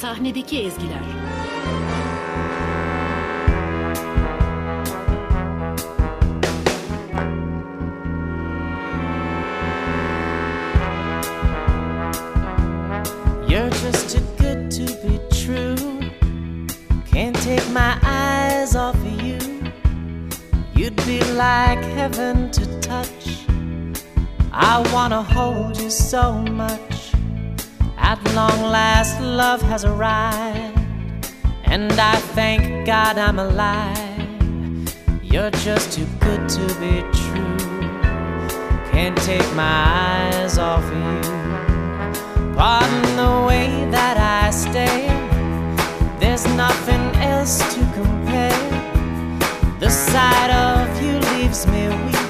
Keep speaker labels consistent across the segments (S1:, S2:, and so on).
S1: Sahnedeki ezgiler.
S2: You're just too good to be true. Can't take my eyes off of you. You'd be like heaven to touch. I wanna hold you so much. At long last, love has arrived. And I thank God I'm alive. You're just too good to be true. Can't take my eyes off of you. Pardon the way that I stare. There's nothing else to compare. The sight of you leaves me weak.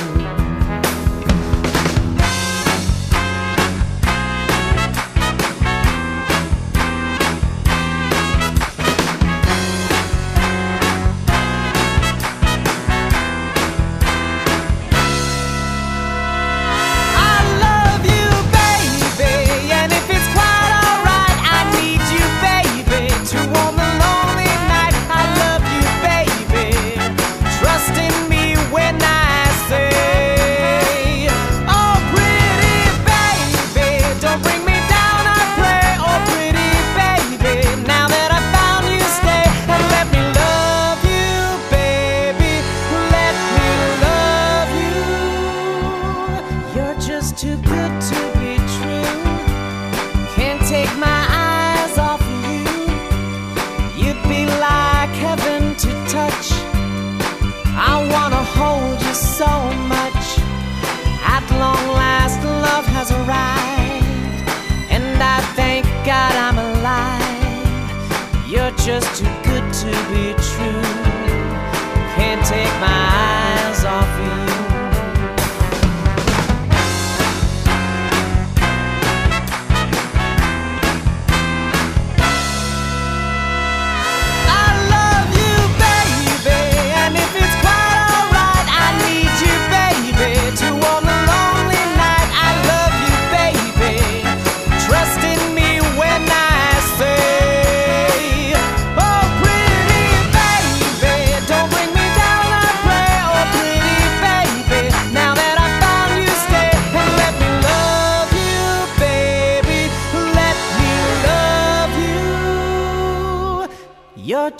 S2: To be true.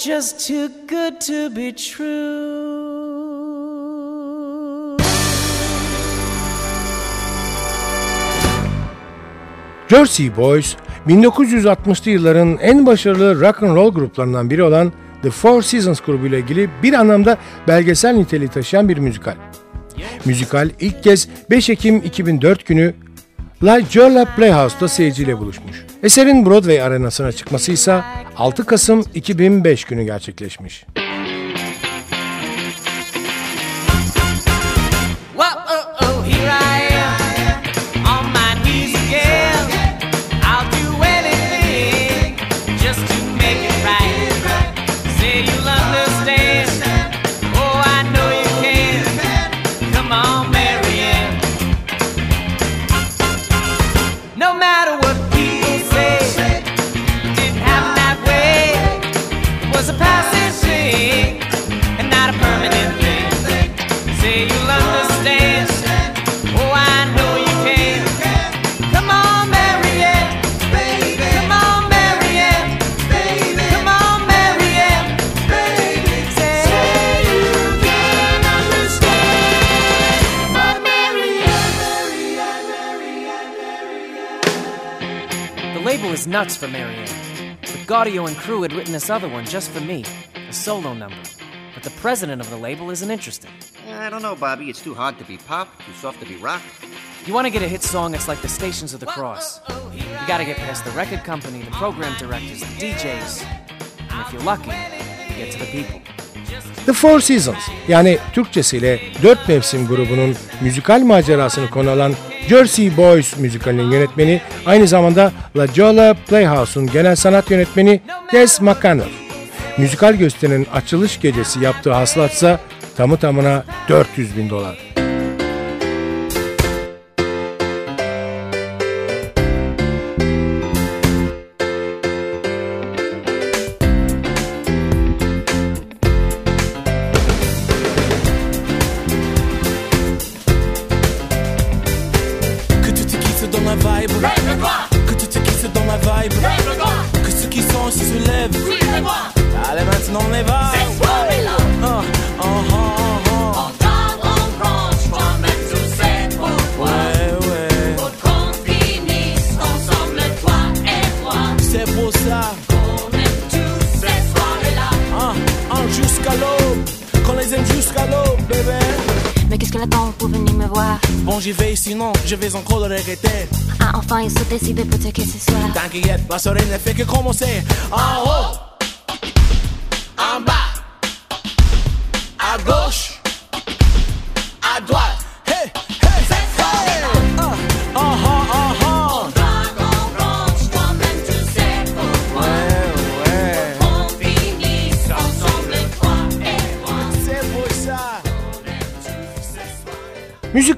S2: Just too good to be true.
S3: Jersey Boys, 1960'lı yılların en başarılı rock and roll gruplarından biri olan The Four Seasons grubuyla ilgili bir anlamda belgesel niteliği taşıyan bir müzikal. Müzikal ilk kez 5 Ekim 2004 günü Jolla Playhouse'da seyirciyle buluşmuş. Eserin Broadway arenasına çıkması ise 6 Kasım 2005 günü gerçekleşmiş.
S4: The label is nuts for Marianne. But Gaudio and crew had written this other one just for me, a solo number. But the president of the label isn't interested.
S5: I don't know, Bobby. It's too hard to be pop, too soft to be rock.
S4: You want to get a hit song, it's like the Stations of the Cross. You gotta get past the record company, the program directors, the DJs. And if you're lucky, you get to the people.
S3: The Four Seasons yani Türkçesiyle Dört Mevsim grubunun müzikal macerasını konu alan Jersey Boys müzikalinin yönetmeni, aynı zamanda La Jolla Playhouse'un genel sanat yönetmeni Des McConnell. Müzikal gösterinin açılış gecesi yaptığı hasılatsa tamı tamına 400 bin dolar.
S1: lèvres. Suivez-moi. Allez maintenant, on va. J'y vais sinon je vais encore le regretter
S6: Ah, enfin, il se décide peut-être que ce soir.
S1: T'inquiète, la soirée ne fait que commencer. En haut,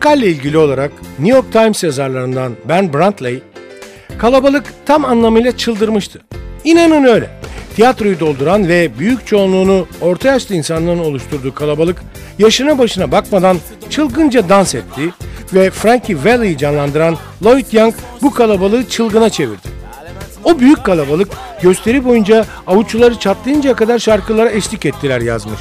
S3: Müzikalle ilgili olarak New York Times yazarlarından Ben Brantley, kalabalık tam anlamıyla çıldırmıştı. İnanın öyle. Tiyatroyu dolduran ve büyük çoğunluğunu orta yaşlı insanların oluşturduğu kalabalık yaşına başına bakmadan çılgınca dans etti ve Frankie Valli'yi canlandıran Lloyd Young bu kalabalığı çılgına çevirdi. O büyük kalabalık gösteri boyunca avuçları çatlayıncaya kadar şarkılara eşlik ettiler yazmış.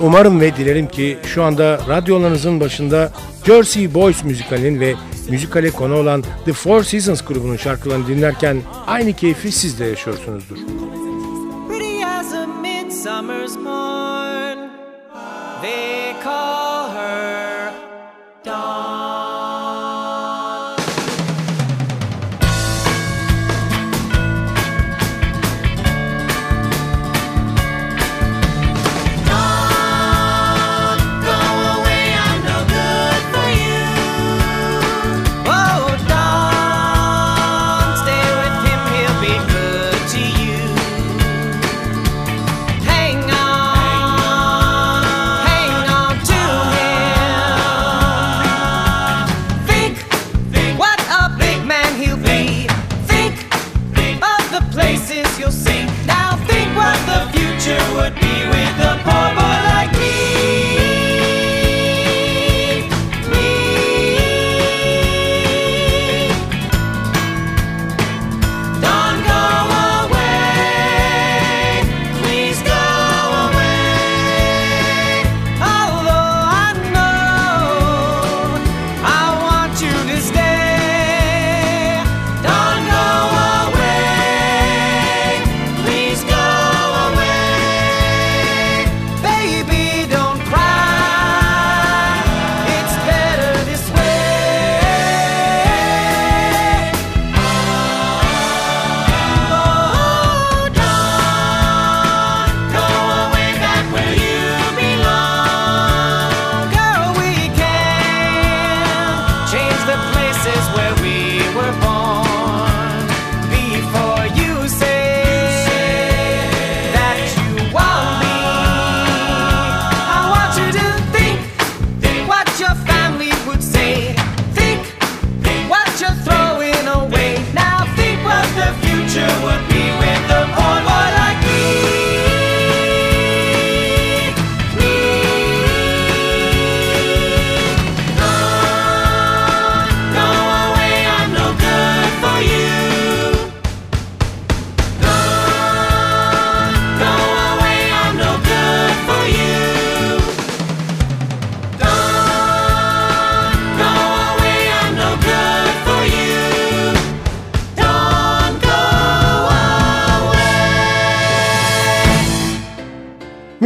S3: Umarım ve dilerim ki şu anda radyolarınızın başında Jersey Boys müzikalinin ve müzikale konu olan The Four Seasons grubunun şarkılarını dinlerken aynı keyfi siz de yaşıyorsunuzdur.
S2: They call her. Dawn,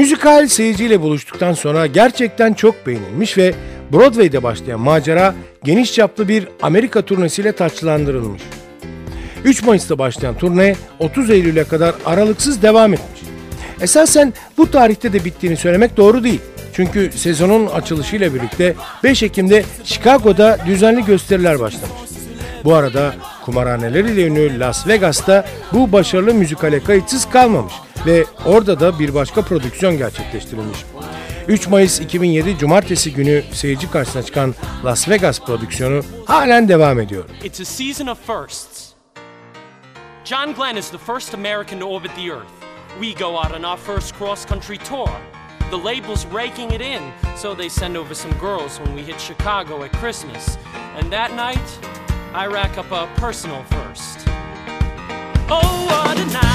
S3: Müzikal seyirciyle buluştuktan sonra gerçekten çok beğenilmiş ve Broadway'de başlayan macera geniş çaplı bir Amerika turnesiyle taçlandırılmış. 3 Mayıs'ta başlayan turne 30 Eylül'e kadar aralıksız devam etmiş. Esasen bu tarihte de bittiğini söylemek doğru değil. Çünkü sezonun açılışıyla birlikte 5 Ekim'de Chicago'da düzenli gösteriler başlamış. Bu arada kumarhaneleriyle ünlü Las Vegas'ta bu başarılı müzikale kayıtsız kalmamış ve orada da bir başka prodüksiyon gerçekleştirilmiş. 3 Mayıs 2007 Cumartesi günü seyirci karşısına çıkan Las Vegas prodüksiyonu halen devam ediyor.
S7: It's a season of firsts. John Glenn is the first American to orbit the Earth. We go out on our first cross country tour. The label's raking it in, so they send over some girls when we hit Chicago at Christmas. And that night, I rack up a personal first. Oh, what a night!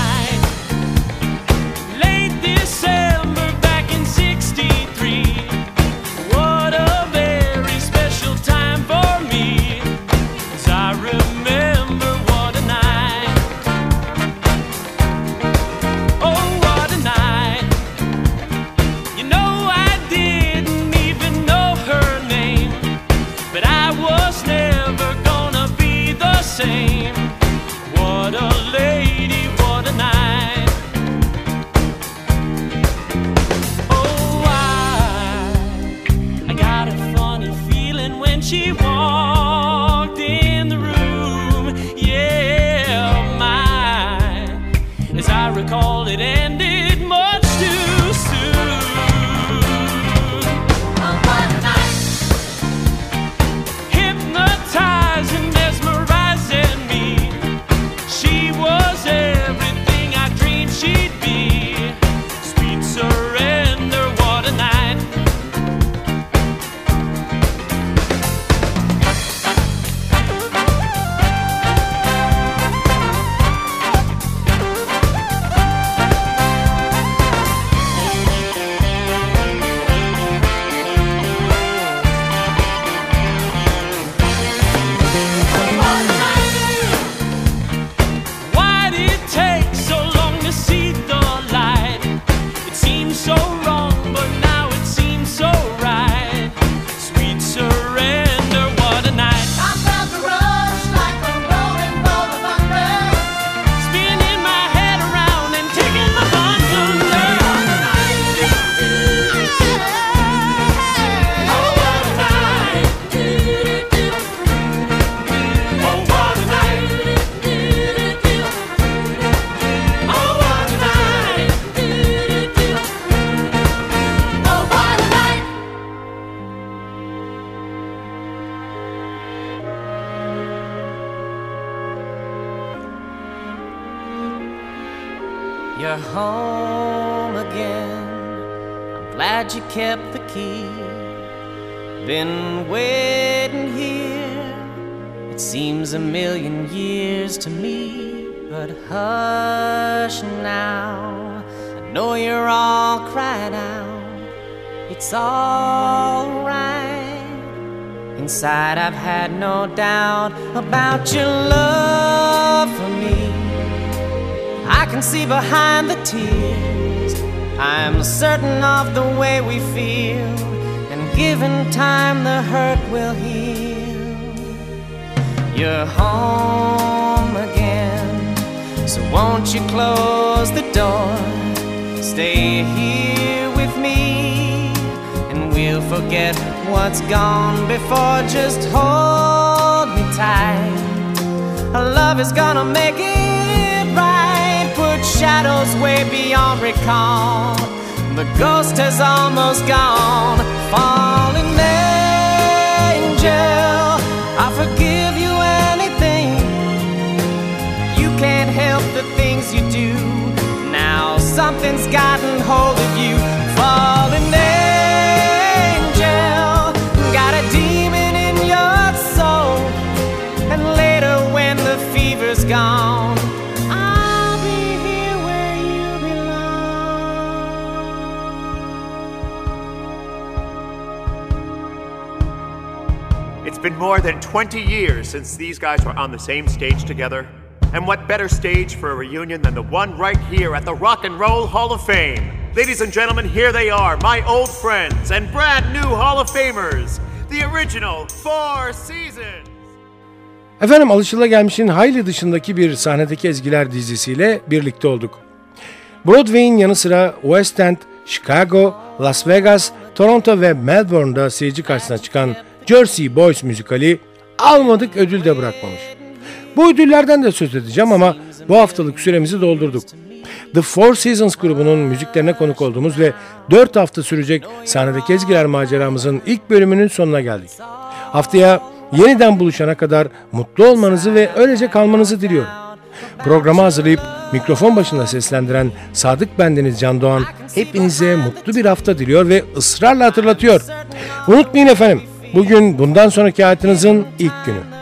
S2: Key. Been waiting here. It seems a million years to me. But hush now. I know you're all cried out. It's all right. Inside, I've had no doubt about your love for me. I can see behind the tears. I'm certain of the way we feel, and given time, the hurt will heal. You're home again, so won't you close the door? Stay here with me, and we'll forget what's gone before. Just hold me tight. Our love is gonna make it shadows way beyond recall. The ghost has almost gone. Fallen angel, I forgive you anything. You can't help the things you do. Now something's gotten hold of
S8: more than 20 years since these guys were on the same stage together. And what better stage for a reunion than the one right here at the Rock and Roll Hall of Fame? Ladies and gentlemen, here they are, my old friends and brand new Hall of Famers, the original Four Seasons.
S3: Efendim alışılagelmişin hayli dışındaki bir sahnedeki ezgiler dizisiyle birlikte olduk. Broadway'in yanı sıra West End, Chicago, Las Vegas, Toronto ve Melbourne'da seyirci karşısına çıkan Jersey Boys müzikali almadık ödül de bırakmamış. Bu ödüllerden de söz edeceğim ama bu haftalık süremizi doldurduk. The Four Seasons grubunun müziklerine konuk olduğumuz ve 4 hafta sürecek sahnedeki ezgiler maceramızın ilk bölümünün sonuna geldik. Haftaya yeniden buluşana kadar mutlu olmanızı ve öylece kalmanızı diliyorum. Programı hazırlayıp mikrofon başında seslendiren Sadık Bendeniz Can Doğan hepinize mutlu bir hafta diliyor ve ısrarla hatırlatıyor. Unutmayın efendim bugün bundan sonraki hayatınızın ilk günü.